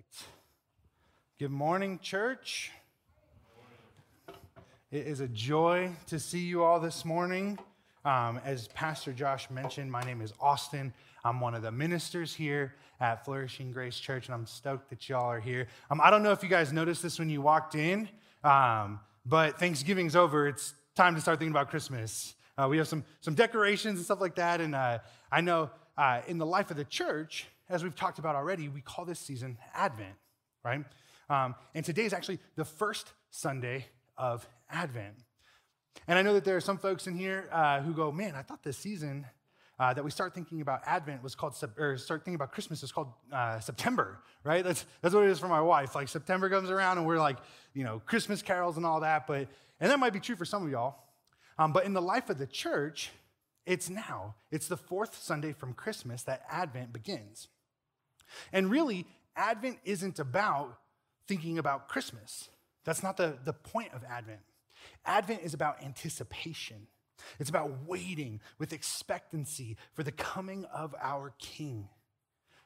right. Good morning, church. It is a joy to see you all this morning. Um, as Pastor Josh mentioned, my name is Austin. I'm one of the ministers here at Flourishing Grace Church, and I'm stoked that y'all are here. Um, I don't know if you guys noticed this when you walked in, um, but Thanksgiving's over. It's time to start thinking about Christmas. Uh, we have some, some decorations and stuff like that, and uh, I know uh, in the life of the church, as we've talked about already, we call this season Advent, right? Um, and today is actually the first Sunday of Advent. And I know that there are some folks in here uh, who go, man, I thought this season uh, that we start thinking about Advent was called, or start thinking about Christmas is called uh, September, right? That's, that's what it is for my wife. Like September comes around and we're like, you know, Christmas carols and all that. But, and that might be true for some of y'all. Um, but in the life of the church, it's now. It's the fourth Sunday from Christmas that Advent begins. And really, Advent isn't about thinking about Christmas. That's not the, the point of Advent. Advent is about anticipation. It's about waiting with expectancy for the coming of our King,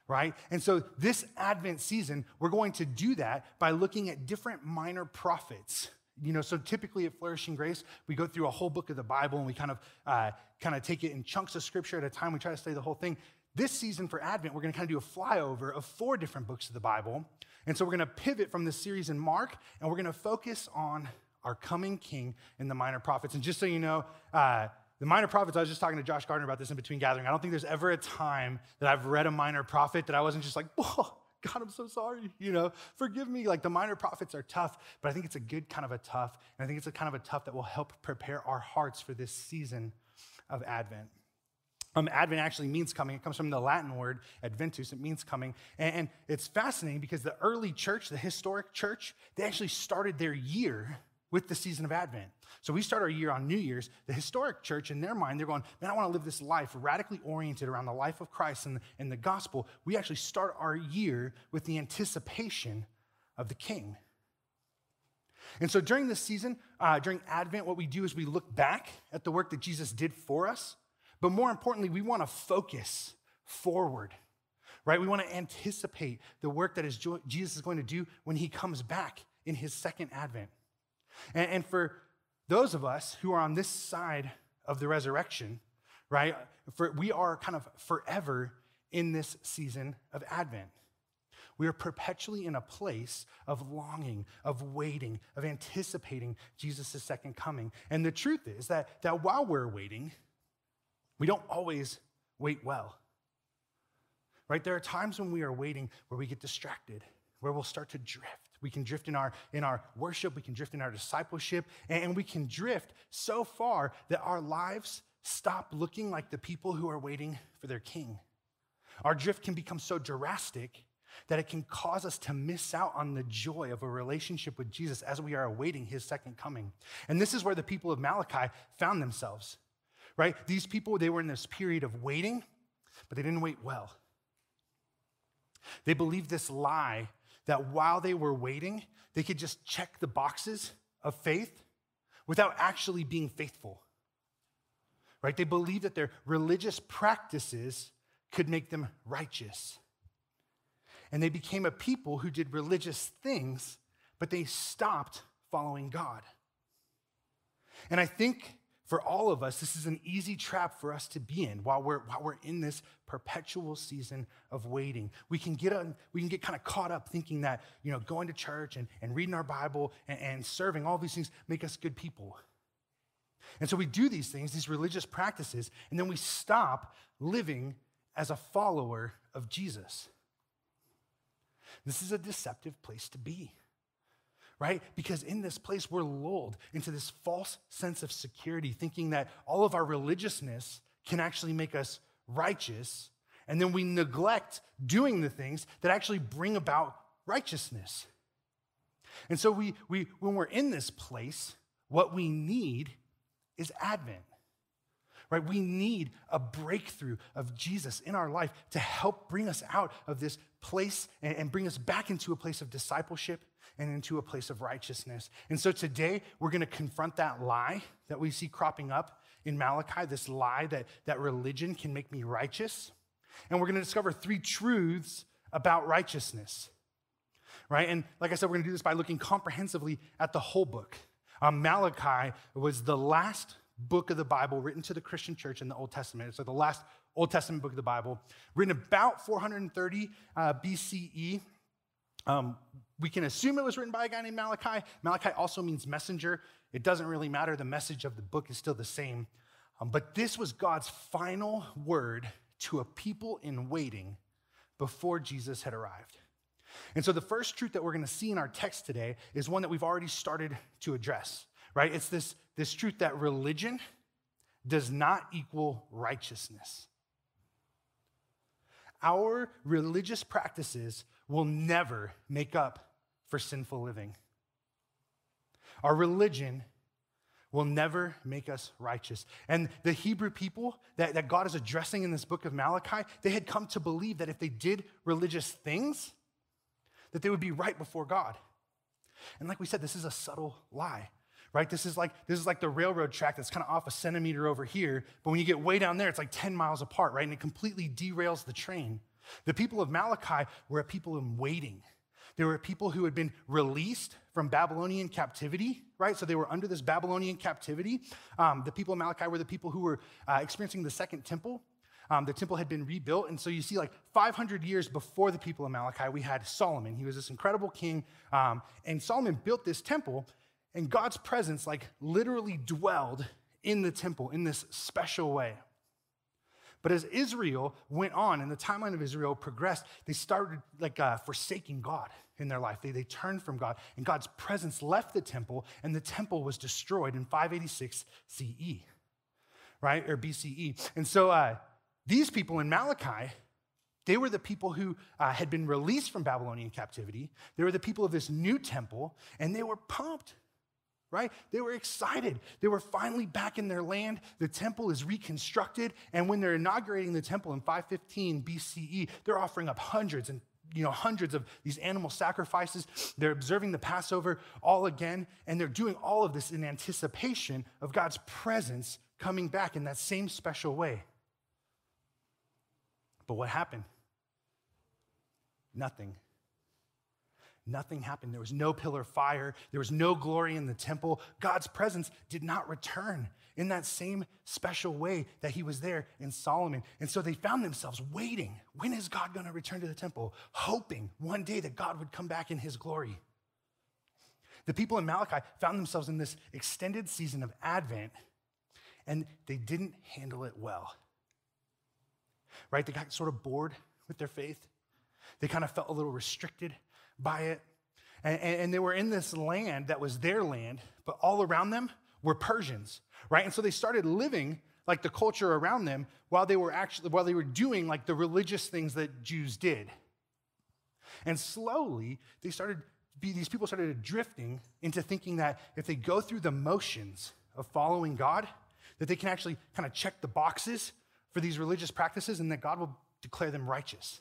right? And so, this Advent season, we're going to do that by looking at different minor prophets. You know, so typically at Flourishing Grace, we go through a whole book of the Bible and we kind of uh, kind of take it in chunks of scripture at a time. We try to study the whole thing. This season for Advent, we're going to kind of do a flyover of four different books of the Bible. And so we're going to pivot from this series in Mark, and we're going to focus on our coming king and the minor prophets. And just so you know, uh, the minor prophets, I was just talking to Josh Gardner about this in between gathering. I don't think there's ever a time that I've read a minor prophet that I wasn't just like, whoa, God, I'm so sorry. You know, forgive me. Like the minor prophets are tough, but I think it's a good kind of a tough. And I think it's a kind of a tough that will help prepare our hearts for this season of Advent. Um, Advent actually means coming. It comes from the Latin word adventus. It means coming. And, and it's fascinating because the early church, the historic church, they actually started their year with the season of Advent. So we start our year on New Year's. The historic church, in their mind, they're going, man, I want to live this life radically oriented around the life of Christ and, and the gospel. We actually start our year with the anticipation of the king. And so during this season, uh, during Advent, what we do is we look back at the work that Jesus did for us but more importantly, we want to focus forward, right? We want to anticipate the work that is Jesus is going to do when he comes back in his second advent. And, and for those of us who are on this side of the resurrection, right, for, we are kind of forever in this season of Advent. We are perpetually in a place of longing, of waiting, of anticipating Jesus' second coming. And the truth is that, that while we're waiting, we don't always wait well. Right? There are times when we are waiting where we get distracted, where we'll start to drift. We can drift in our, in our worship, we can drift in our discipleship, and we can drift so far that our lives stop looking like the people who are waiting for their king. Our drift can become so drastic that it can cause us to miss out on the joy of a relationship with Jesus as we are awaiting his second coming. And this is where the people of Malachi found themselves right? These people, they were in this period of waiting, but they didn't wait well. They believed this lie that while they were waiting, they could just check the boxes of faith without actually being faithful. Right? They believed that their religious practices could make them righteous. And they became a people who did religious things, but they stopped following God. And I think for all of us, this is an easy trap for us to be in while we're, while we're in this perpetual season of waiting. We can get, a, we can get kind of caught up thinking that, you know, going to church and, and reading our Bible and, and serving, all these things make us good people. And so we do these things, these religious practices, and then we stop living as a follower of Jesus. This is a deceptive place to be right? Because in this place, we're lulled into this false sense of security, thinking that all of our religiousness can actually make us righteous. And then we neglect doing the things that actually bring about righteousness. And so, we, we, when we're in this place, what we need is Advent. Right? We need a breakthrough of Jesus in our life to help bring us out of this place and, and bring us back into a place of discipleship and into a place of righteousness. And so today we're going to confront that lie that we see cropping up in Malachi, this lie that, that religion can make me righteous. And we're going to discover three truths about righteousness. right? And like I said, we're going to do this by looking comprehensively at the whole book. Um, Malachi was the last book of the Bible written to the Christian church in the Old Testament. Like the last Old Testament book of the Bible, written about 430 uh, BCE. Um, we can assume it was written by a guy named Malachi. Malachi also means messenger. It doesn't really matter. The message of the book is still the same. Um, but this was God's final word to a people in waiting before Jesus had arrived. And so the first truth that we're going to see in our text today is one that we've already started to address, right? It's this, this truth that religion does not equal righteousness. Our religious practices will never make up for sinful living. Our religion will never make us righteous. And the Hebrew people that, that God is addressing in this book of Malachi, they had come to believe that if they did religious things, that they would be right before God. And like we said, this is a subtle lie, right? This is like this is like the railroad track that's kind of off a centimeter over here, but when you get way down there, it's like 10 miles apart, right? And it completely derails the train. The people of Malachi were a people in waiting. They were people who had been released from Babylonian captivity, right? So they were under this Babylonian captivity. Um, the people of Malachi were the people who were uh, experiencing the second temple. Um, the temple had been rebuilt. And so you see, like 500 years before the people of Malachi, we had Solomon. He was this incredible king. Um, and Solomon built this temple, and God's presence, like, literally dwelled in the temple in this special way. But as Israel went on and the timeline of Israel progressed, they started like uh, forsaking God in their life. They, they turned from God, and God's presence left the temple, and the temple was destroyed in 586 CE, right? Or BCE. And so uh, these people in Malachi, they were the people who uh, had been released from Babylonian captivity. They were the people of this new temple, and they were pumped right? They were excited. They were finally back in their land. The temple is reconstructed. And when they're inaugurating the temple in 515 BCE, they're offering up hundreds and you know, hundreds of these animal sacrifices. They're observing the Passover all again, and they're doing all of this in anticipation of God's presence coming back in that same special way. But what happened? Nothing. Nothing happened. There was no pillar of fire. There was no glory in the temple. God's presence did not return in that same special way that he was there in Solomon. And so they found themselves waiting. When is God going to return to the temple? Hoping one day that God would come back in his glory. The people in Malachi found themselves in this extended season of Advent, and they didn't handle it well. Right? They got sort of bored with their faith. They kind of felt a little restricted by it. And, and, they were in this land that was their land, but all around them were Persians, right? And so they started living like the culture around them while they were actually while they were doing like the religious things that Jews did. And slowly they started these people started drifting into thinking that if they go through the motions of following God, that they can actually kind of check the boxes for these religious practices and that God will declare them righteous.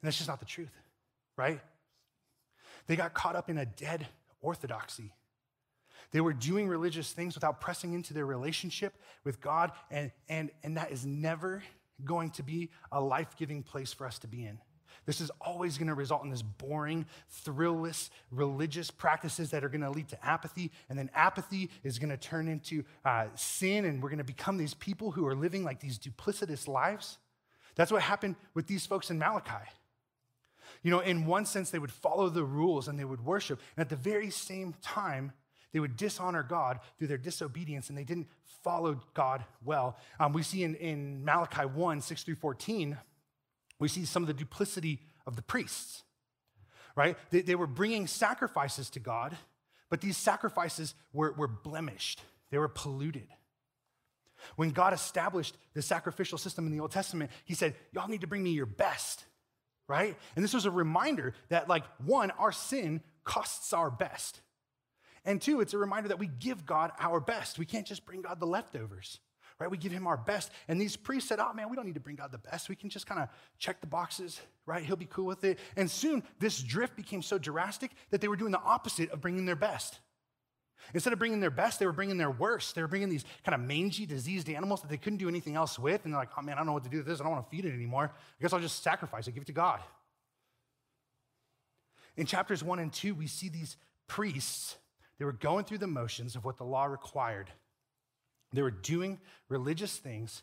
And that's just not the truth, right? They got caught up in a dead orthodoxy. They were doing religious things without pressing into their relationship with God, and, and, and that is never going to be a life giving place for us to be in. This is always going to result in this boring, thrillless religious practices that are going to lead to apathy. And then apathy is going to turn into uh, sin, and we're going to become these people who are living like these duplicitous lives. That's what happened with these folks in Malachi. You know, in one sense, they would follow the rules and they would worship. And at the very same time, they would dishonor God through their disobedience and they didn't follow God well. Um, we see in, in Malachi 1 6 through 14, we see some of the duplicity of the priests, right? They, they were bringing sacrifices to God, but these sacrifices were, were blemished, they were polluted. When God established the sacrificial system in the Old Testament, He said, Y'all need to bring me your best right? And this was a reminder that, like, one, our sin costs our best. And two, it's a reminder that we give God our best. We can't just bring God the leftovers, right? We give him our best. And these priests said, oh man, we don't need to bring God the best. We can just kind of check the boxes, right? He'll be cool with it. And soon, this drift became so drastic that they were doing the opposite of bringing their best. Instead of bringing their best, they were bringing their worst. They were bringing these kind of mangy, diseased animals that they couldn't do anything else with. And they're like, oh man, I don't know what to do with this. I don't want to feed it anymore. I guess I'll just sacrifice it, give it to God. In chapters one and two, we see these priests, they were going through the motions of what the law required. They were doing religious things,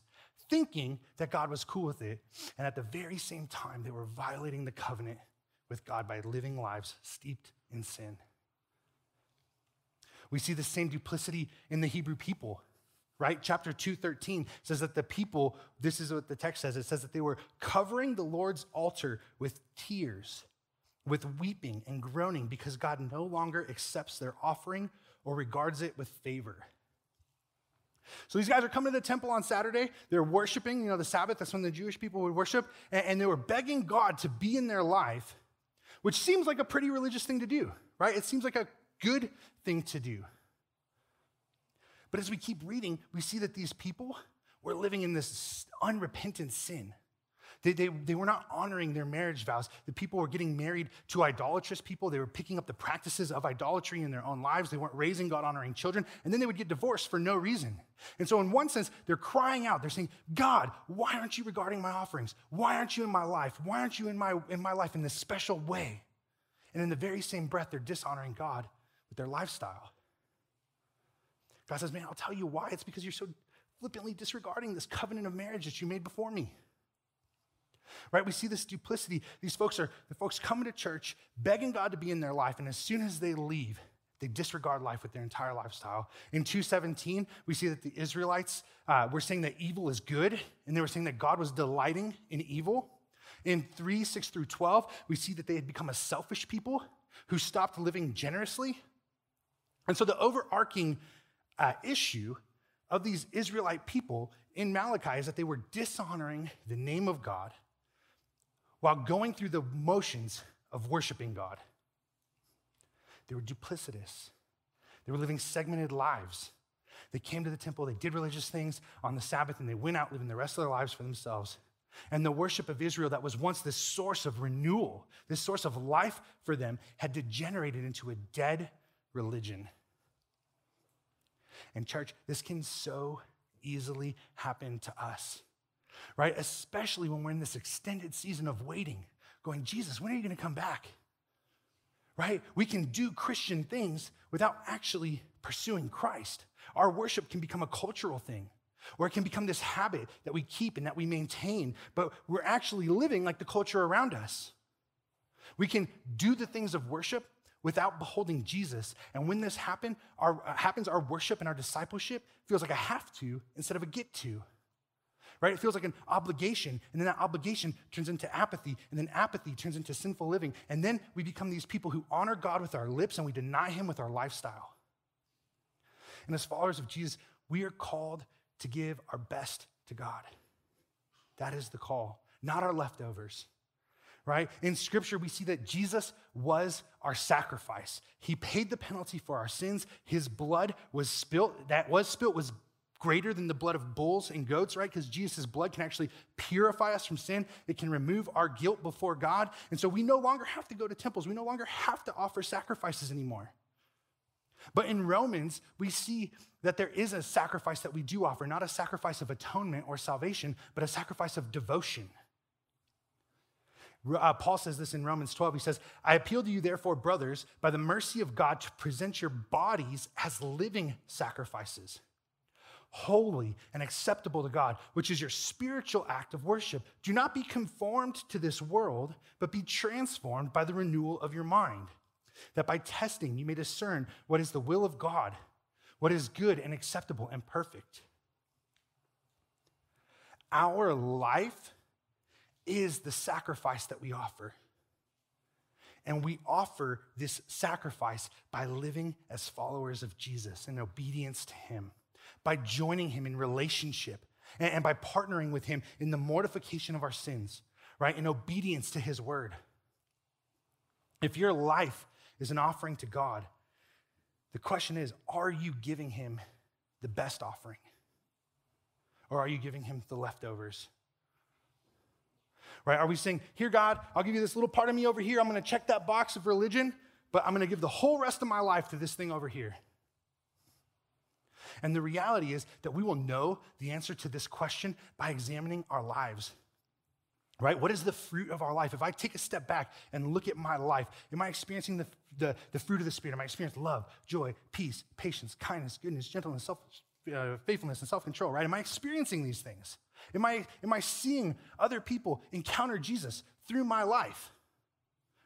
thinking that God was cool with it. And at the very same time, they were violating the covenant with God by living lives steeped in sin. We see the same duplicity in the Hebrew people, right? Chapter 2:13 says that the people, this is what the text says, it says that they were covering the Lord's altar with tears, with weeping and groaning because God no longer accepts their offering or regards it with favor. So these guys are coming to the temple on Saturday. They're worshiping, you know, the Sabbath, that's when the Jewish people would worship, and, they were begging God to be in their life, which seems like a pretty religious thing to do, right? It seems like a good thing to do. But as we keep reading, we see that these people were living in this unrepentant sin. They, they, they were not honoring their marriage vows. The people were getting married to idolatrous people. They were picking up the practices of idolatry in their own lives. They weren't raising God honoring children. And then they would get divorced for no reason. And so, in one sense, they're crying out. They're saying, God, why aren't you regarding my offerings? Why aren't you in my life? Why aren't you in my, in my life in this special way? And in the very same breath, they're dishonoring God their lifestyle. God says, Man, I'll tell you why. It's because you're so flippantly disregarding this covenant of marriage that you made before me. Right? We see this duplicity. These folks are the folks coming to church, begging God to be in their life, and as soon as they leave, they disregard life with their entire lifestyle. In 217, we see that the Israelites uh, were saying that evil is good, and they were saying that God was delighting in evil. In 3, 6 through 12, we see that they had become a selfish people who stopped living generously. And so the overarching uh, issue of these Israelite people in Malachi is that they were dishonoring the name of God while going through the motions of worshiping God. They were duplicitous, they were living segmented lives. They came to the temple, they did religious things on the Sabbath, and they went out living the rest of their lives for themselves. And the worship of Israel, that was once this source of renewal, this source of life for them, had degenerated into a dead religion. And, church, this can so easily happen to us, right? Especially when we're in this extended season of waiting, going, Jesus, when are you going to come back? Right? We can do Christian things without actually pursuing Christ. Our worship can become a cultural thing, or it can become this habit that we keep and that we maintain, but we're actually living like the culture around us. We can do the things of worship without beholding Jesus. And when this happen, our, uh, happens, our worship and our discipleship feels like a have to instead of a get to. Right? It feels like an obligation, and then that obligation turns into apathy, and then apathy turns into sinful living. And then we become these people who honor God with our lips and we deny Him with our lifestyle. And as followers of Jesus, we are called to give our best to God. That is the call, not our leftovers right? In scripture, we see that Jesus was our sacrifice. He paid the penalty for our sins. His blood was spilt, that was spilt, was greater than the blood of bulls and goats, right? Because Jesus' blood can actually purify us from sin. It can remove our guilt before God. And so we no longer have to go to temples. We no longer have to offer sacrifices anymore. But in Romans, we see that there is a sacrifice that we do offer, not a sacrifice of atonement or salvation, but a sacrifice of devotion. Uh, Paul says this in Romans 12. He says, I appeal to you, therefore, brothers, by the mercy of God, to present your bodies as living sacrifices, holy and acceptable to God, which is your spiritual act of worship. Do not be conformed to this world, but be transformed by the renewal of your mind, that by testing you may discern what is the will of God, what is good and acceptable and perfect. Our life is the sacrifice that we offer. And we offer this sacrifice by living as followers of Jesus in obedience to Him, by joining Him in relationship, and, by partnering with Him in the mortification of our sins, right? In obedience to His word. If your life is an offering to God, the question is are you giving Him the best offering? Or are you giving Him the leftovers? Right? Are we saying, Here, God, I'll give you this little part of me over here. I'm going to check that box of religion, but I'm going to give the whole rest of my life to this thing over here. And the reality is that we will know the answer to this question by examining our lives. right? What is the fruit of our life? If I take a step back and look at my life, am I experiencing the, the, the fruit of the Spirit? Am I experiencing love, joy, peace, patience, kindness, goodness, gentleness, self, uh, faithfulness, and self control, right? Am I experiencing these things? Am I, am I seeing other people encounter Jesus through my life?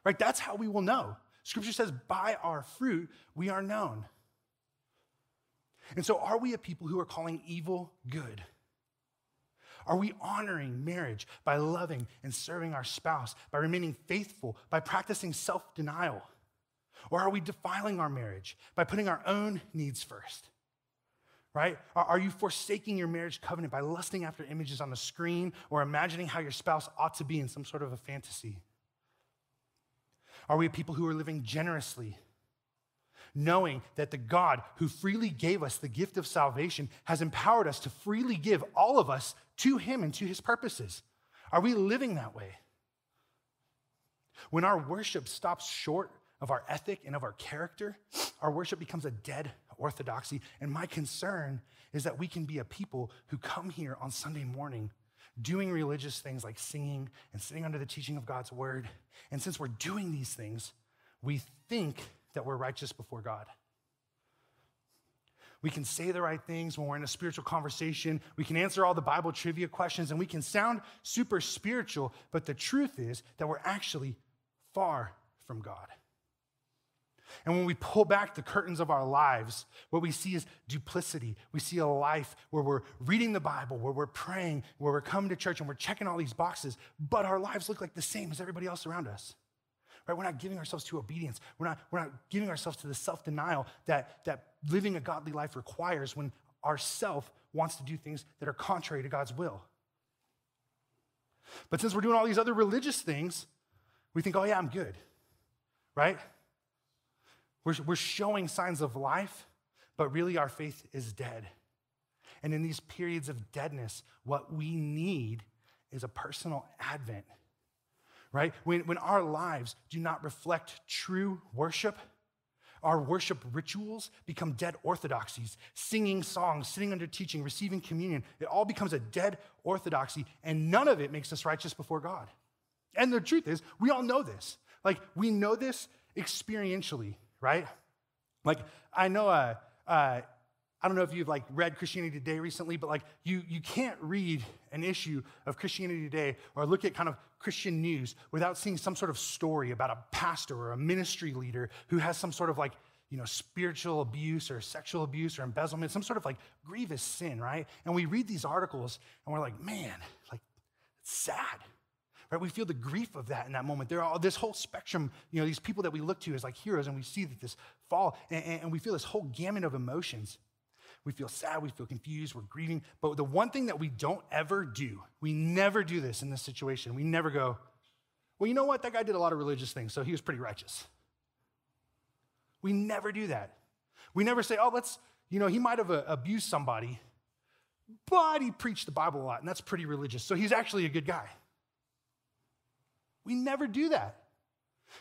Right? That's how we will know. Scripture says, by our fruit, we are known. And so, are we a people who are calling evil good? Are we honoring marriage by loving and serving our spouse, by remaining faithful, by practicing self denial? Or are we defiling our marriage by putting our own needs first? Right? Are you forsaking your marriage covenant by lusting after images on the screen or imagining how your spouse ought to be in some sort of a fantasy? Are we people who are living generously knowing that the God who freely gave us the gift of salvation has empowered us to freely give all of us to Him and to His purposes. Are we living that way? When our worship stops short of our ethic and of our character, our worship becomes a dead orthodoxy. And my concern is that we can be a people who come here on Sunday morning doing religious things like singing and sitting under the teaching of God's word. And since we're doing these things, we think that we're righteous before God. We can say the right things when we're in a spiritual conversation. We can answer all the Bible trivia questions and we can sound super spiritual, but the truth is that we're actually far from God. And when we pull back the curtains of our lives, what we see is duplicity. We see a life where we're reading the Bible, where we're praying, where we're coming to church and we're checking all these boxes, but our lives look like the same as everybody else around us right? We're not giving ourselves to obedience. We're not, we're not giving ourselves to the self denial that, that living a godly life requires when our self wants to do things that are contrary to God's will. But since we're doing all these other religious things, we think, oh, yeah, I'm good, right? We're, we're showing signs of life, but really our faith is dead. And in these periods of deadness, what we need is a personal advent right? When, when our lives do not reflect true worship, our worship rituals become dead orthodoxies. Singing songs, sitting under teaching, receiving communion, it all becomes a dead orthodoxy, and none of it makes us righteous before God. And the truth is, we all know this. Like, we know this experientially, right? Like, I know uh, uh, I don't know if you've like read Christianity Today recently, but like you, you can't read an issue of Christianity Today or look at kind of Christian news without seeing some sort of story about a pastor or a ministry leader who has some sort of like, you know, spiritual abuse or sexual abuse or embezzlement, some sort of like grievous sin, right? And we read these articles and we're like, man, like it's sad. Right? We feel the grief of that in that moment. There are this whole spectrum, you know, these people that we look to as like heroes, and we see that this fall, and, and we feel this whole gamut of emotions. We feel sad, we feel confused, we're grieving. But the one thing that we don't ever do, we never do this in this situation. We never go, well, you know what? That guy did a lot of religious things, so he was pretty righteous. We never do that. We never say, oh, let's, you know, he might have uh, abused somebody, but he preached the Bible a lot, and that's pretty religious, so he's actually a good guy. We never do that.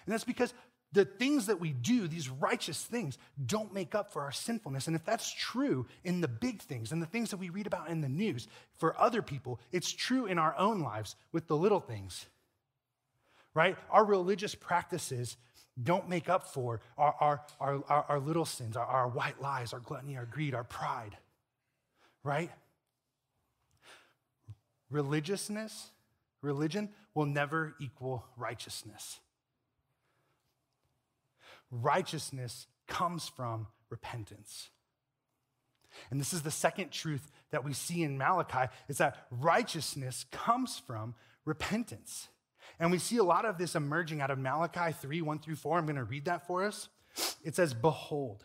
And that's because the things that we do, these righteous things, don't make up for our sinfulness. And if that's true in the big things and the things that we read about in the news for other people, it's true in our own lives with the little things, right? Our religious practices don't make up for our, our, our, our, our little sins, our, our white lies, our gluttony, our greed, our pride, right? Religiousness, religion will never equal righteousness righteousness comes from repentance. And this is the second truth that we see in Malachi is that righteousness comes from repentance. And we see a lot of this emerging out of Malachi 3 1 through 4. I'm going to read that for us. It says, Behold,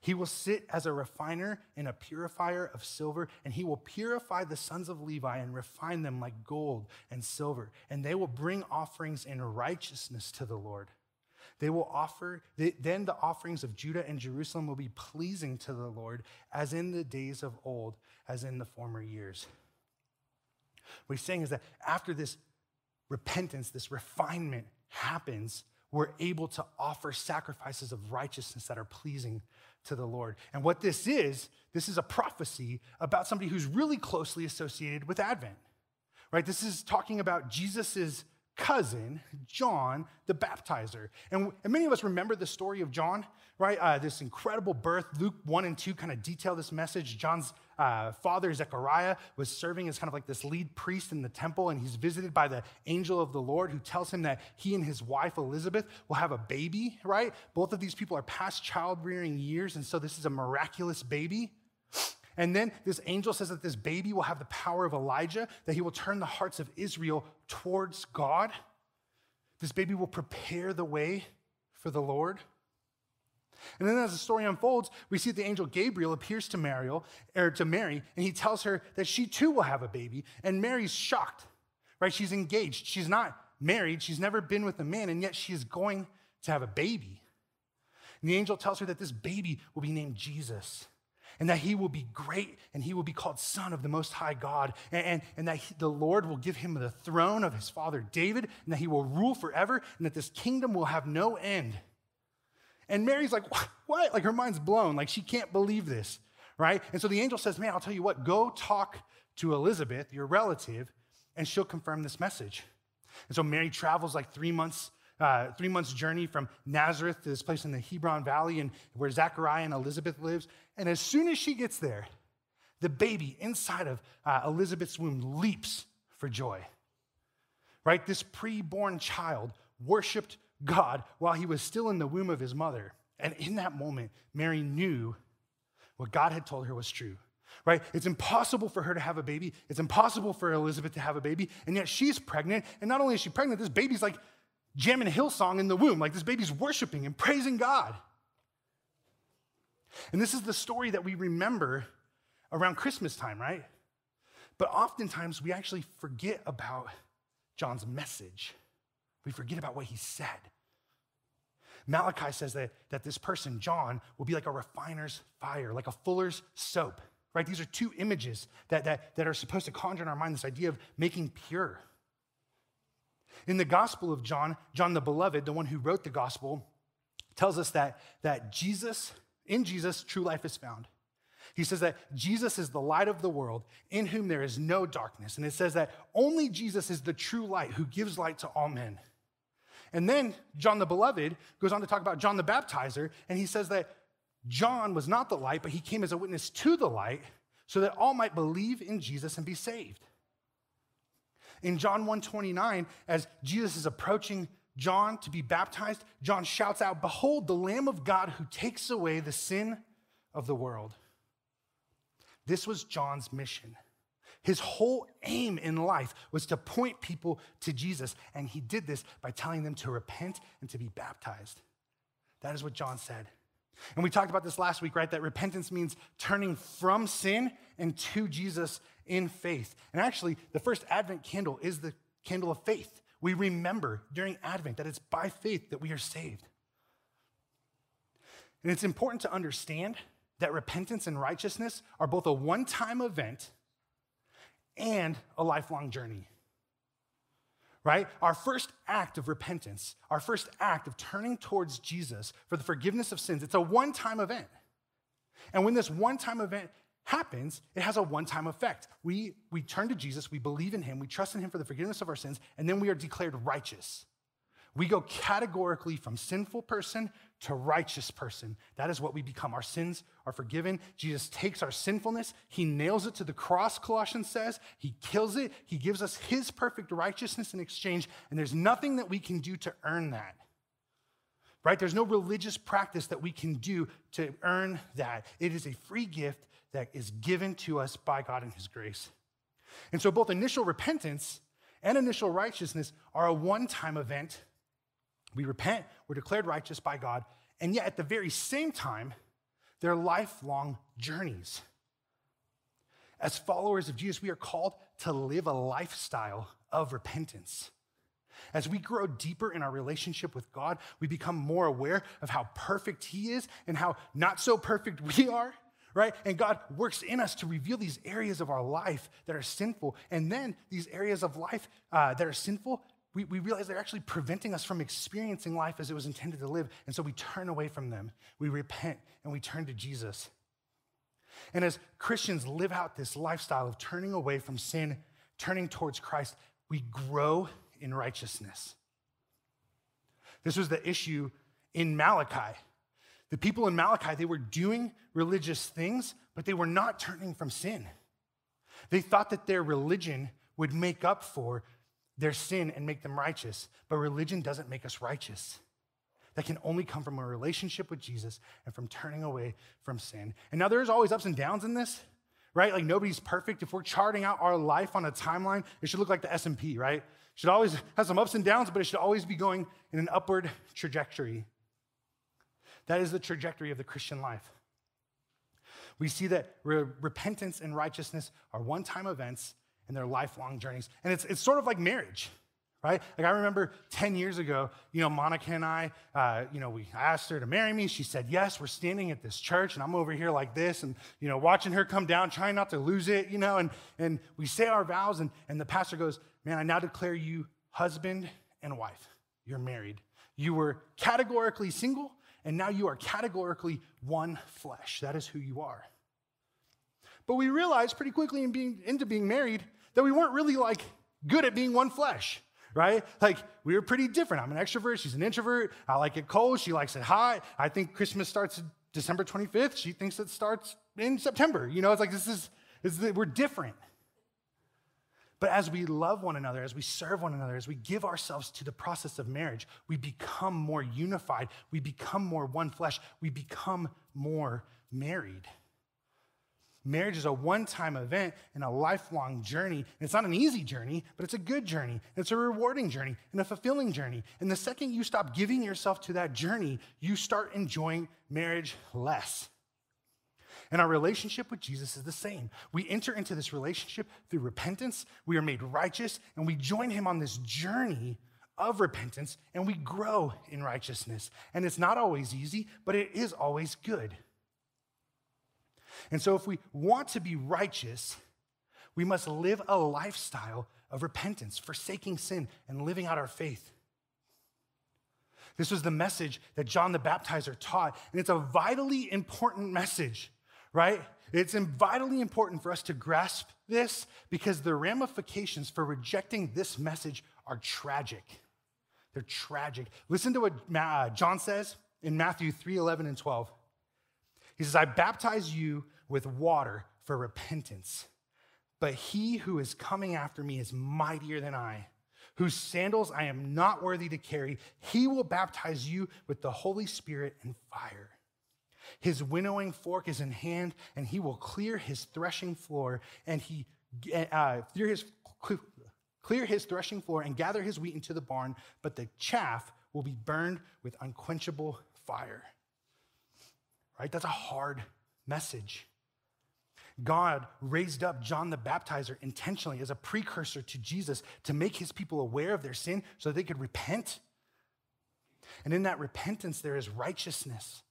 He will sit as a refiner and a purifier of silver, and he will purify the sons of Levi and refine them like gold and silver, and they will bring offerings in righteousness to the Lord. They will offer, they, then the offerings of Judah and Jerusalem will be pleasing to the Lord, as in the days of old, as in the former years. What he's saying is that after this repentance, this refinement happens, we're able to offer sacrifices of righteousness that are pleasing to the Lord. And what this is, this is a prophecy about somebody who's really closely associated with Advent, right? This is talking about Jesus's cousin, John the baptizer. And, and, many of us remember the story of John, right? Uh, this incredible birth. Luke 1 and 2 kind of detail this message. John's uh, father, Zechariah, was serving as kind of like this lead priest in the temple, and he's visited by the angel of the Lord who tells him that he and his wife, Elizabeth, will have a baby, right? Both of these people are past child rearing years, and so this is a miraculous baby. And then this angel says that this baby will have the power of Elijah, that he will turn the hearts of Israel towards God. This baby will prepare the way for the Lord. And then as the story unfolds, we see that the angel Gabriel appears to Mary, or to Mary, and he tells her that she too will have a baby. And Mary's shocked, right? She's engaged. She's not married. She's never been with a man, and yet she is going to have a baby. And the angel tells her that this baby will be named Jesus and that he will be great and he will be called Son of the Most High God, and, and, and that he, the Lord will give him the throne of his father David, and that he will rule forever, and that this kingdom will have no end. And Mary's like, what? what? Like her mind's blown. Like she can't believe this, right? And so the angel says, Man, I'll tell you what, go talk to Elizabeth, your relative, and she'll confirm this message. And so Mary travels like three months uh, three months journey from Nazareth to this place in the Hebron Valley and where Zachariah and Elizabeth lives. And as soon as she gets there, the baby inside of uh, Elizabeth's womb leaps for joy. Right? This preborn child worshiped God while he was still in the womb of his mother. And in that moment, Mary knew what God had told her was true. Right? It's impossible for her to have a baby. It's impossible for Elizabeth to have a baby. And yet she's pregnant. And not only is she pregnant, this baby's like jamming Hillsong in the womb, like this baby's worshiping and praising God. And this is the story that we remember around Christmas time, right? But oftentimes we actually forget about John's message. We forget about what he said. Malachi says that, that this person, John, will be like a refiner's fire, like a fuller's soap, right? These are two images that, that, that are supposed to conjure in our mind this idea of making pure. In the Gospel of John, John the Beloved, the one who wrote the Gospel, tells us that, that Jesus, in Jesus, true life is found. He says that Jesus is the light of the world, in whom there is no darkness. And it says that only Jesus is the true light who gives light to all men. And then John the Beloved goes on to talk about John the Baptizer, and he says that John was not the light, but he came as a witness to the light so that all might believe in Jesus and be saved. In John 1:29, as Jesus is approaching John to be baptized, John shouts out, "Behold the Lamb of God who takes away the sin of the world." This was John's mission. His whole aim in life was to point people to Jesus, and he did this by telling them to repent and to be baptized. That is what John said. And we talked about this last week, right? That repentance means turning from sin and to Jesus in faith. And actually, the first Advent candle is the candle of faith. We remember during Advent that it's by faith that we are saved. And it's important to understand that repentance and righteousness are both a one time event and a lifelong journey. Right? Our first act of repentance, our first act of turning towards Jesus for the forgiveness of sins, it's a one time event. And when this one time event happens, it has a one time effect. We, we turn to Jesus, we believe in him, we trust in him for the forgiveness of our sins, and then we are declared righteous. We go categorically from sinful person to righteous person. That is what we become. Our sins are forgiven. Jesus takes our sinfulness, he nails it to the cross, Colossians says. He kills it, he gives us his perfect righteousness in exchange, and there's nothing that we can do to earn that. Right? There's no religious practice that we can do to earn that. It is a free gift that is given to us by God in His grace. And so, both initial repentance and initial righteousness are a one time event. We repent, we're declared righteous by God, and yet at the very same time, they're lifelong journeys. As followers of Jesus, we are called to live a lifestyle of repentance. As we grow deeper in our relationship with God, we become more aware of how perfect He is and how not so perfect we are, right? And God works in us to reveal these areas of our life that are sinful. And then these areas of life uh, that are sinful, we, we realize they're actually preventing us from experiencing life as it was intended to live. And so we turn away from them. We repent and we turn to Jesus. And as Christians live out this lifestyle of turning away from sin, turning towards Christ, we grow in righteousness. This was the issue in Malachi. The people in Malachi, they were doing religious things, but they were not turning from sin. They thought that their religion would make up for their sin and make them righteous, but religion doesn't make us righteous. That can only come from a relationship with Jesus and from turning away from sin. And now there's always ups and downs in this, right? Like nobody's perfect. If we're charting out our life on a timeline, it should look like the S&P, right? should always have some ups and downs, but it should always be going in an upward trajectory. That is the trajectory of the Christian life. We see that re- repentance and righteousness are one time events and they're lifelong journeys. And it's, it's sort of like marriage, right? Like I remember 10 years ago, you know, Monica and I, uh, you know, we asked her to marry me. She said yes. We're standing at this church and I'm over here like this and, you know, watching her come down, trying not to lose it, you know, and, and we say our vows and, and the pastor goes, Man, I now declare you husband and wife. You're married. You were categorically single, and now you are categorically one flesh. That is who you are. But we realized pretty quickly in being into being married that we weren't really like good at being one flesh, right? Like we were pretty different. I'm an extrovert, she's an introvert. I like it cold, she likes it hot. I think Christmas starts December 25th. She thinks it starts in September. You know, it's like this is, this is we're different. But as we love one another, as we serve one another, as we give ourselves to the process of marriage, we become more unified. We become more one flesh. We become more married. Marriage is a one time event and a lifelong journey. And it's not an easy journey, but it's a good journey. It's a rewarding journey and a fulfilling journey. And the second you stop giving yourself to that journey, you start enjoying marriage less. And our relationship with Jesus is the same. We enter into this relationship through repentance, we are made righteous, and we join him on this journey of repentance, and we grow in righteousness. And it's not always easy, but it is always good. And so, if we want to be righteous, we must live a lifestyle of repentance, forsaking sin, and living out our faith. This was the message that John the Baptizer taught, and it's a vitally important message right? It's vitally important for us to grasp this because the ramifications for rejecting this message are tragic. They're tragic. Listen to what uh, John says in Matthew 3 11 and 12. He says, I baptize you with water for repentance, but he who is coming after me is mightier than I, whose sandals I am not worthy to carry. He will baptize you with the Holy Spirit and fire. His winnowing fork is in hand, and he will clear his threshing floor, and he uh, clear his clear his threshing floor and gather his wheat into the barn, but the chaff will be burned with unquenchable fire. Right? That's a hard message. God raised up John the Baptizer intentionally as a precursor to Jesus to make his people aware of their sin so they could repent. And in that repentance, there is righteousness.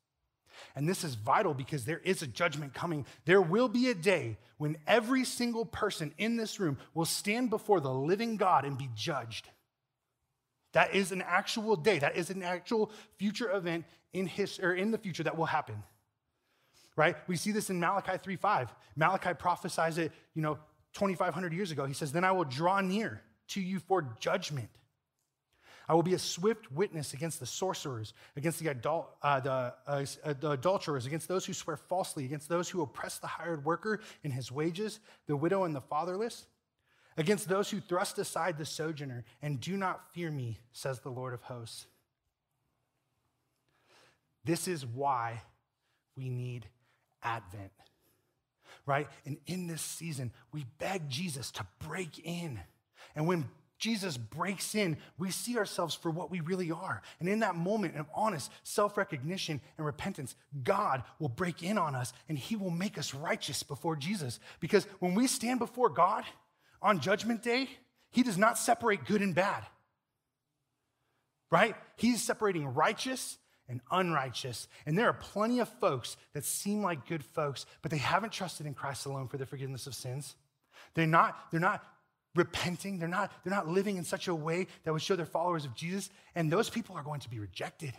And this is vital because there is a judgment coming. There will be a day when every single person in this room will stand before the living God and be judged. That is an actual day. That is an actual future event in his or in the future that will happen. Right? We see this in Malachi 3:5. Malachi prophesies it, you know, 2500 years ago. He says, "Then I will draw near to you for judgment." I will be a swift witness against the sorcerers, against the, adul- uh, the, uh, the adulterers, against those who swear falsely, against those who oppress the hired worker in his wages, the widow and the fatherless, against those who thrust aside the sojourner and do not fear me, says the Lord of hosts. This is why we need Advent, right? And in this season, we beg Jesus to break in. And when Jesus breaks in, we see ourselves for what we really are. And in that moment of honest self recognition and repentance, God will break in on us and he will make us righteous before Jesus. Because when we stand before God on judgment day, he does not separate good and bad. right? He's separating righteous and unrighteous. And there are plenty of folks that seem like good folks, but they haven't trusted in Christ alone for the forgiveness of sins. They're not, they're not repenting. They're not, they're not living in such a way that would show they're followers of Jesus. And those people are going to be rejected.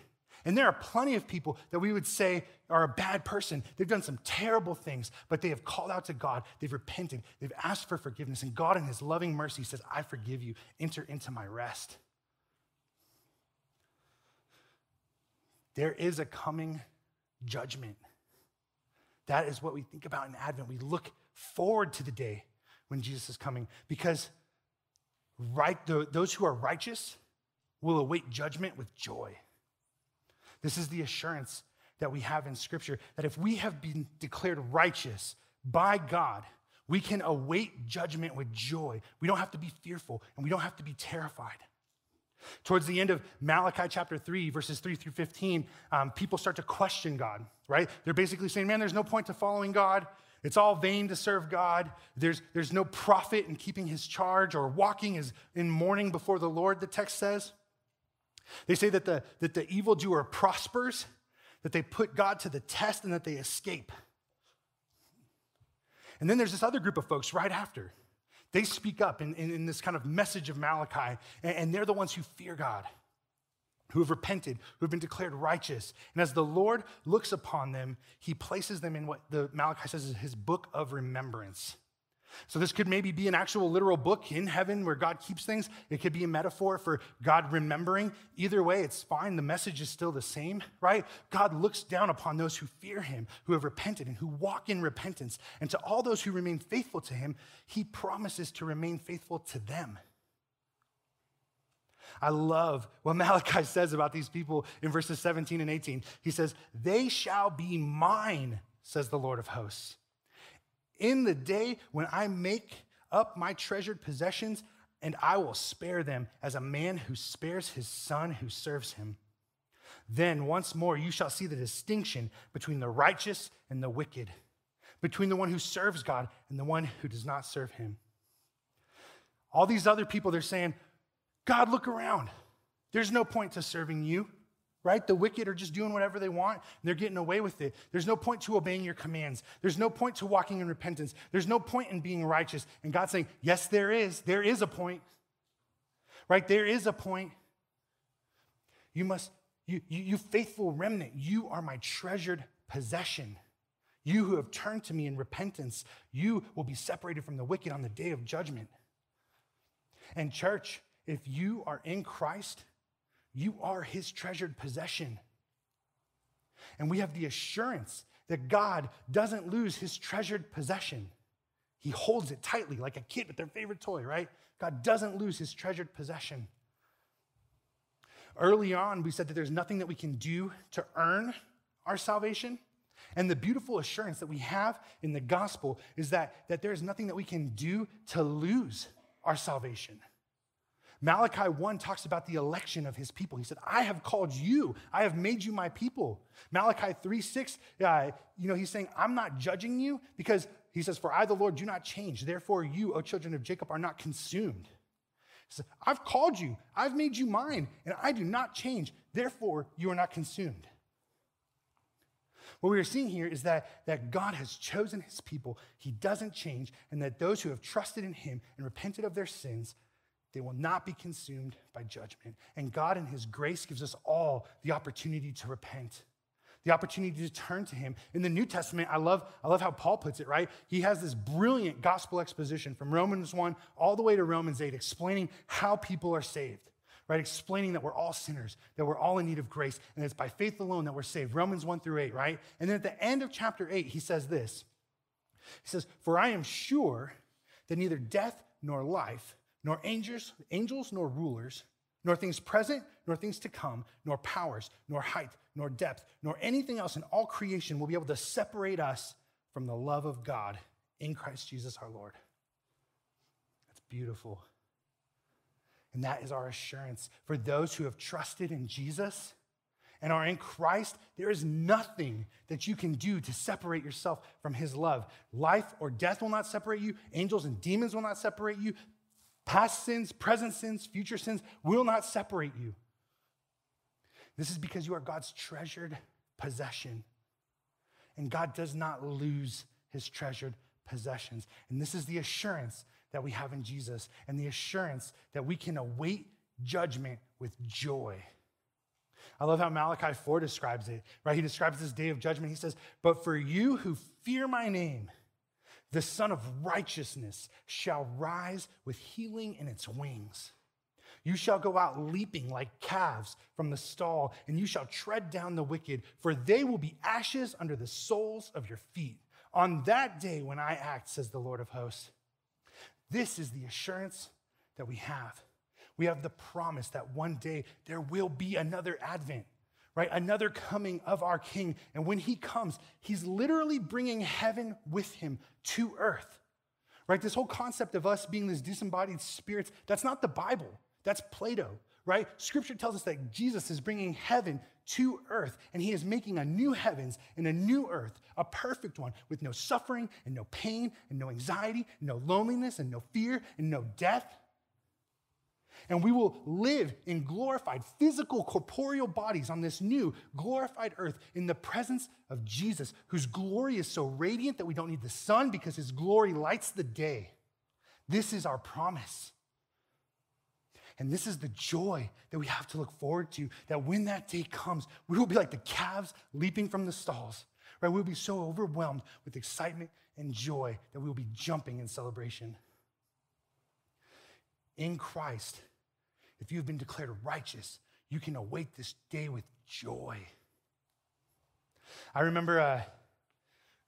And there are plenty of people that we would say are a bad person. They've done some terrible things, but they have called out to God. They've repented. They've asked for forgiveness. And God, in His loving mercy, says, I forgive you. Enter into my rest. There is a coming judgment. That is what we think about in Advent. We look forward to the day when Jesus is coming because right, those who are righteous will await judgment with joy. This is the assurance that we have in Scripture that if we have been declared righteous by God, we can await judgment with joy. We don't have to be fearful and we don't have to be terrified. Towards the end of Malachi chapter 3, verses 3 through 15, um, people start to question God, right? They're basically saying, man, there's no point to following God. It's all vain to serve God. There's, there's no profit in keeping his charge or walking as in mourning before the Lord, the text says. They say that the, that the evildoer prospers, that they put God to the test, and that they escape. And then there's this other group of folks right after they speak up in, in, in this kind of message of Malachi, and, and they're the ones who fear God, who have repented, who have been declared righteous. And as the Lord looks upon them, he places them in what the Malachi says is his book of remembrance. So, this could maybe be an actual literal book in heaven where God keeps things. It could be a metaphor for God remembering. Either way, it's fine. The message is still the same, right? God looks down upon those who fear him, who have repented, and who walk in repentance. And to all those who remain faithful to him, he promises to remain faithful to them. I love what Malachi says about these people in verses 17 and 18. He says, They shall be mine, says the Lord of hosts in the day when I make up my treasured possessions, and I will spare them as a man who spares his son who serves him. Then once more you shall see the distinction between the righteous and the wicked, between the one who serves God and the one who does not serve him. All these other people, they're saying, God, look around. There's no point to serving you right? The wicked are just doing whatever they want and they're getting away with it. There's no point to obeying your commands. There's no point to walking in repentance. There's no point in being righteous. And God's saying, Yes, there is. There is a point, right? There is a point. You must, you, you, you faithful remnant, you are my treasured possession. You who have turned to me in repentance, you will be separated from the wicked on the day of judgment. And, church, if you are in Christ, you are his treasured possession. And we have the assurance that God doesn't lose his treasured possession. He holds it tightly like a kid with their favorite toy, right? God doesn't lose his treasured possession. Early on, we said that there's nothing that we can do to earn our salvation. And the beautiful assurance that we have in the gospel is that, that there's nothing that we can do to lose our salvation. Malachi 1 talks about the election of his people. He said, I have called you, I have made you my people. Malachi 3 6, uh, you know, he's saying, I'm not judging you because he says, For I, the Lord, do not change. Therefore, you, O children of Jacob, are not consumed. He said, I've called you, I've made you mine, and I do not change. Therefore, you are not consumed. What we are seeing here is that, that God has chosen his people, he doesn't change, and that those who have trusted in him and repented of their sins they will not be consumed by judgment. And God, in His grace, gives us all the opportunity to repent, the opportunity to turn to Him. In the New Testament, I love, I love how Paul puts it, right? He has this brilliant gospel exposition from Romans 1 all the way to Romans 8, explaining how people are saved, right? Explaining that we're all sinners, that we're all in need of grace, and it's by faith alone that we're saved. Romans 1 through 8, right? And then at the end of chapter 8, he says this He says, For I am sure that neither death nor life, nor angels, angels nor rulers, nor things present, nor things to come, nor powers, nor height, nor depth, nor anything else in all creation will be able to separate us from the love of God in Christ Jesus our Lord. That's beautiful. And that is our assurance for those who have trusted in Jesus and are in Christ, there is nothing that you can do to separate yourself from his love. Life or death will not separate you, angels and demons will not separate you, Past sins, present sins, future sins will not separate you This is because you are God's treasured possession. And God does not lose his treasured possessions. And this is the assurance that we have in Jesus and the assurance that we can await judgment with joy. I love how Malachi 4 describes it, right? He describes this day of judgment. He says, But for you who fear my name, the Sun of Righteousness shall rise with healing in its wings. You shall go out leaping like calves from the stall, and you shall tread down the wicked, for they will be ashes under the soles of your feet. On that day when I act, says the Lord of hosts. This is the assurance that we have. We have the promise that one day there will be another advent, right? Another coming of our King. And when he comes, he's literally bringing heaven with him to earth, right? This whole concept of us being these disembodied spirits, that's not the Bible, that's Plato, right? Scripture tells us that Jesus is bringing heaven to earth and he is making a new heavens and a new earth, a perfect one with no suffering and no pain and no anxiety, and no loneliness and no fear and no death and we will live in glorified physical corporeal bodies on this new glorified earth in the presence of Jesus, whose glory is so radiant that we don't need the sun because his glory lights the day. This is our promise. And this is the joy that we have to look forward to that when that day comes, we will be like the calves leaping from the stalls, right? We'll be so overwhelmed with excitement and joy that we will be jumping in celebration. In Christ, if you've been declared righteous, you can await this day with joy. I remember uh,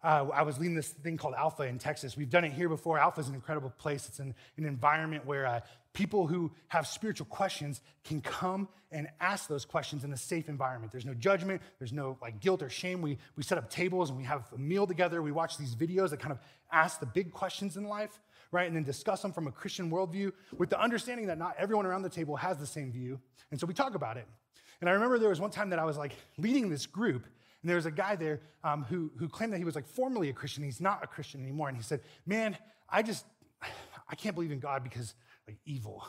uh, I was leading this thing called Alpha in Texas. We've done it here before. Alpha is an incredible place. It's an, an environment where uh, people who have spiritual questions can come and ask those questions in a safe environment. There's no judgment, there's no like guilt or shame. We, we set up tables and we have a meal together. We watch these videos that kind of ask the big questions in life right? And then discuss them from a Christian worldview with the understanding that not everyone around the table has the same view. And so we talk about it. And I remember there was one time that I was like leading this group, and there was a guy there um, who, who claimed that he was like formerly a Christian. He's not a Christian anymore. And he said, Man, I just, I can't believe in God because like evil.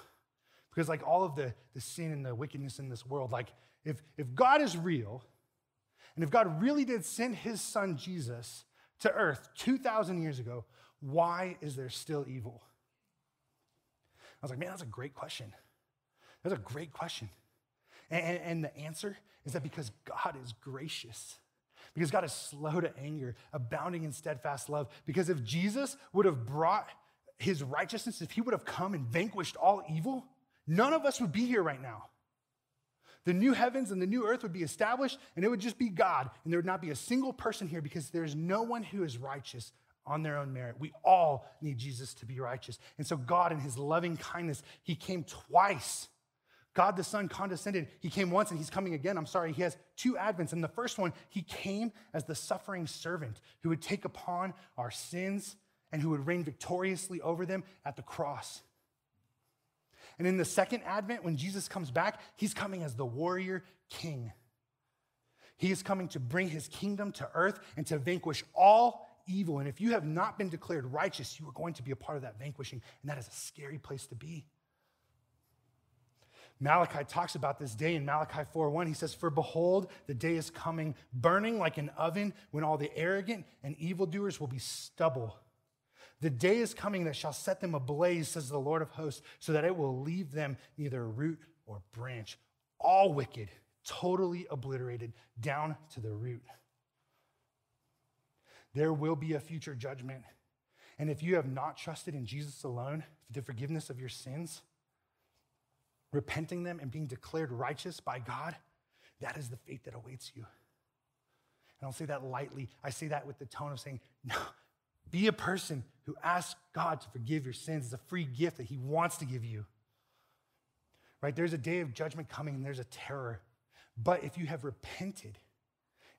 Because like all of the, the sin and the wickedness in this world, like if, if God is real, and if God really did send his son Jesus to earth 2,000 years ago, why is there still evil? I was like, man, that's a great question. That's a great question. And, and, the answer is that because God is gracious, because God is slow to anger, abounding in steadfast love. Because if Jesus would have brought his righteousness, if he would have come and vanquished all evil, none of us would be here right now. The new heavens and the new earth would be established, and it would just be God, and there would not be a single person here because there's no one who is righteous on their own merit. We all need Jesus to be righteous. And so, God, in his loving kindness, he came twice. God the Son condescended. He came once and he's coming again. I'm sorry, he has two advents. And the first one, he came as the suffering servant who would take upon our sins and who would reign victoriously over them at the cross. And in the second advent, when Jesus comes back, he's coming as the warrior king. He is coming to bring his kingdom to earth and to vanquish all evil. And if you have not been declared righteous, you are going to be a part of that vanquishing. And that is a scary place to be. Malachi talks about this day in Malachi 4:1. He says, For behold, the day is coming, burning like an oven, when all the arrogant and evildoers will be stubble. The day is coming that shall set them ablaze, says the Lord of hosts, so that it will leave them neither root or branch. All wicked, totally obliterated down to the root. There will be a future judgment. And if you have not trusted in Jesus alone for the forgiveness of your sins, repenting them and being declared righteous by God, that is the fate that awaits you. I don't say that lightly. I say that with the tone of saying, no, be a person who asks God to forgive your sins. It's a free gift that He wants to give you. Right? There's a day of judgment coming and there's a terror. But if you have repented,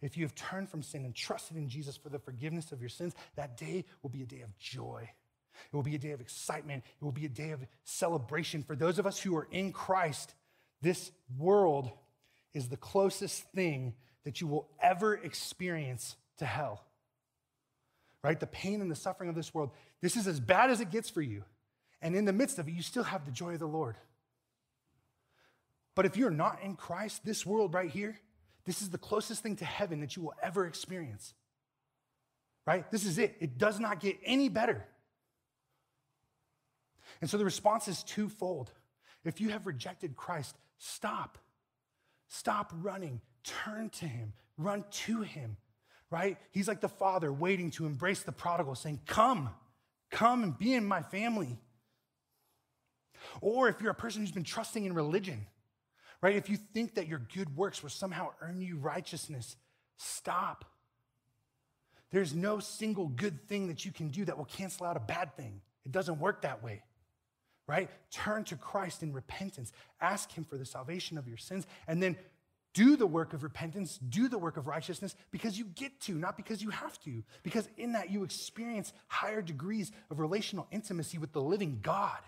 if you have turned from sin and trusted in Jesus for the forgiveness of your sins, that day will be a day of joy. It will be a day of excitement. It will be a day of celebration. For those of us who are in Christ, this world is the closest thing that you will ever experience to hell. Right? The pain and the suffering of this world, this is as bad as it gets for you. And in the midst of it, you still have the joy of the Lord. But if you're not in Christ, this world right here, this is the closest thing to heaven that you will ever experience. Right? This is it. It does not get any better. And so the response is twofold. If you have rejected Christ, stop. Stop running. Turn to him. Run to him. Right? He's like the father waiting to embrace the prodigal, saying, Come, come and be in my family. Or if you're a person who's been trusting in religion, right? If you think that your good works will somehow earn you righteousness, stop. There's no single good thing that you can do that will cancel out a bad thing. It doesn't work that way, right? Turn to Christ in repentance. Ask Him for the salvation of your sins, and then do the work of repentance, do the work of righteousness because you get to, not because you have to. Because in that you experience higher degrees of relational intimacy with the living God.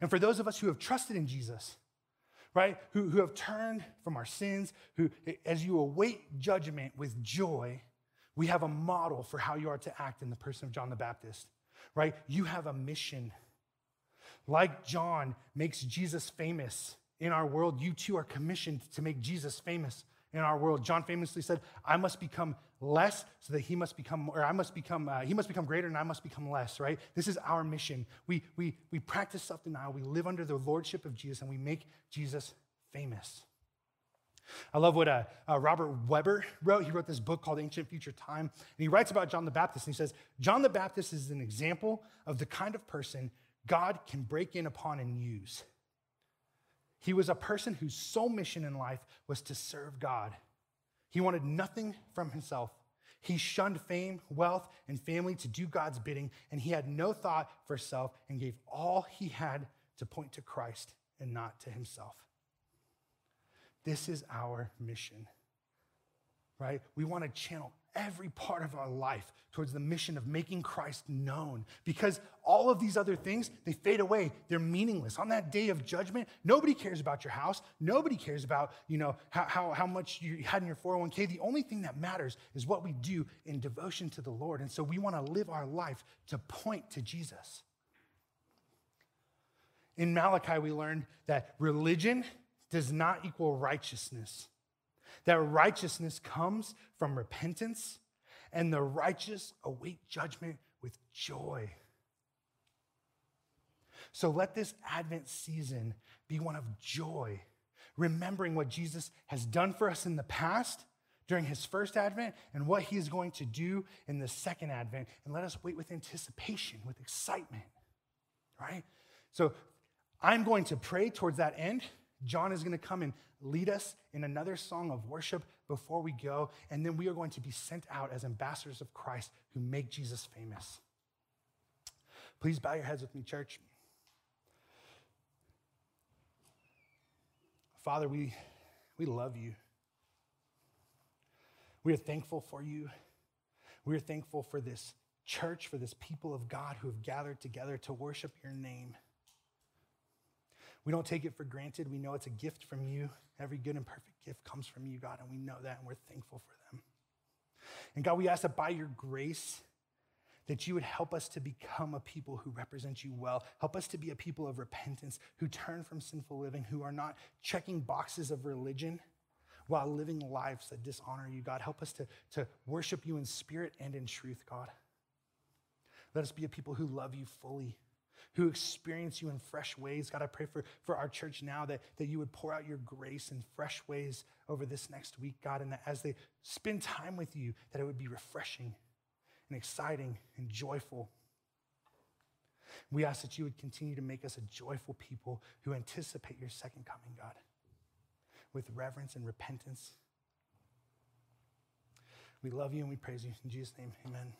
And for those of us who have trusted in Jesus, right, who, who have turned from our sins, who, as you await judgment with joy, we have a model for how you are to act in the person of John the Baptist, right? You have a mission. Like John makes Jesus famous in our world, you too are commissioned to make Jesus famous in our world. John famously said, I must become less so that he must become, or I must become, uh, he must become greater and I must become less, right? This is our mission. We, we, we practice self denial, we live under the lordship of Jesus, and we make Jesus famous. I love what uh, uh, Robert Webber wrote. He wrote this book called Ancient Future Time. And he writes about John the Baptist. And he says, John the Baptist is an example of the kind of person God can break in upon and use. He was a person whose sole mission in life was to serve God. He wanted nothing from himself. He shunned fame, wealth, and family to do God's bidding, and he had no thought for self and gave all he had to point to Christ and not to himself. This is our mission, right? We want to channel every part of our life towards the mission of making Christ known. Because all of these other things, they fade away. They're meaningless. On that day of judgment, nobody cares about your house. Nobody cares about, you know, how, how, how much you had in your 401k. The only thing that matters is what we do in devotion to the Lord. And so we want to live our life to point to Jesus. In Malachi, we learned that religion does not equal righteousness that righteousness comes from repentance, and the righteous await judgment with joy. So let this Advent season be one of joy, remembering what Jesus has done for us in the past during his first Advent and what he is going to do in the second Advent. And let us wait with anticipation, with excitement, right? So I'm going to pray towards that end. John is going to come and lead us in another song of worship before we go, and then we are going to be sent out as ambassadors of Christ who make Jesus famous. Please bow your heads with me, church. Father, we, we love you. We are thankful for you. We are thankful for this church, for this people of God who have gathered together to worship your name. We don't take it for granted. We know it's a gift from you. Every good and perfect gift comes from you, God, and we know that, and we're thankful for them. And God, we ask that by your grace, that you would help us to become a people who represent you well. Help us to be a people of repentance, who turn from sinful living, who are not checking boxes of religion while living lives that dishonor you, God. Help us to, to worship you in spirit and in truth, God. Let us be a people who love you fully who experience you in fresh ways. God, I pray for, for our church now that, that you would pour out your grace in fresh ways over this next week, God, and that as they spend time with you, that it would be refreshing and exciting and joyful. We ask that you would continue to make us a joyful people who anticipate your second coming, God, with reverence and repentance. We love you and we praise you. In Jesus' name, amen.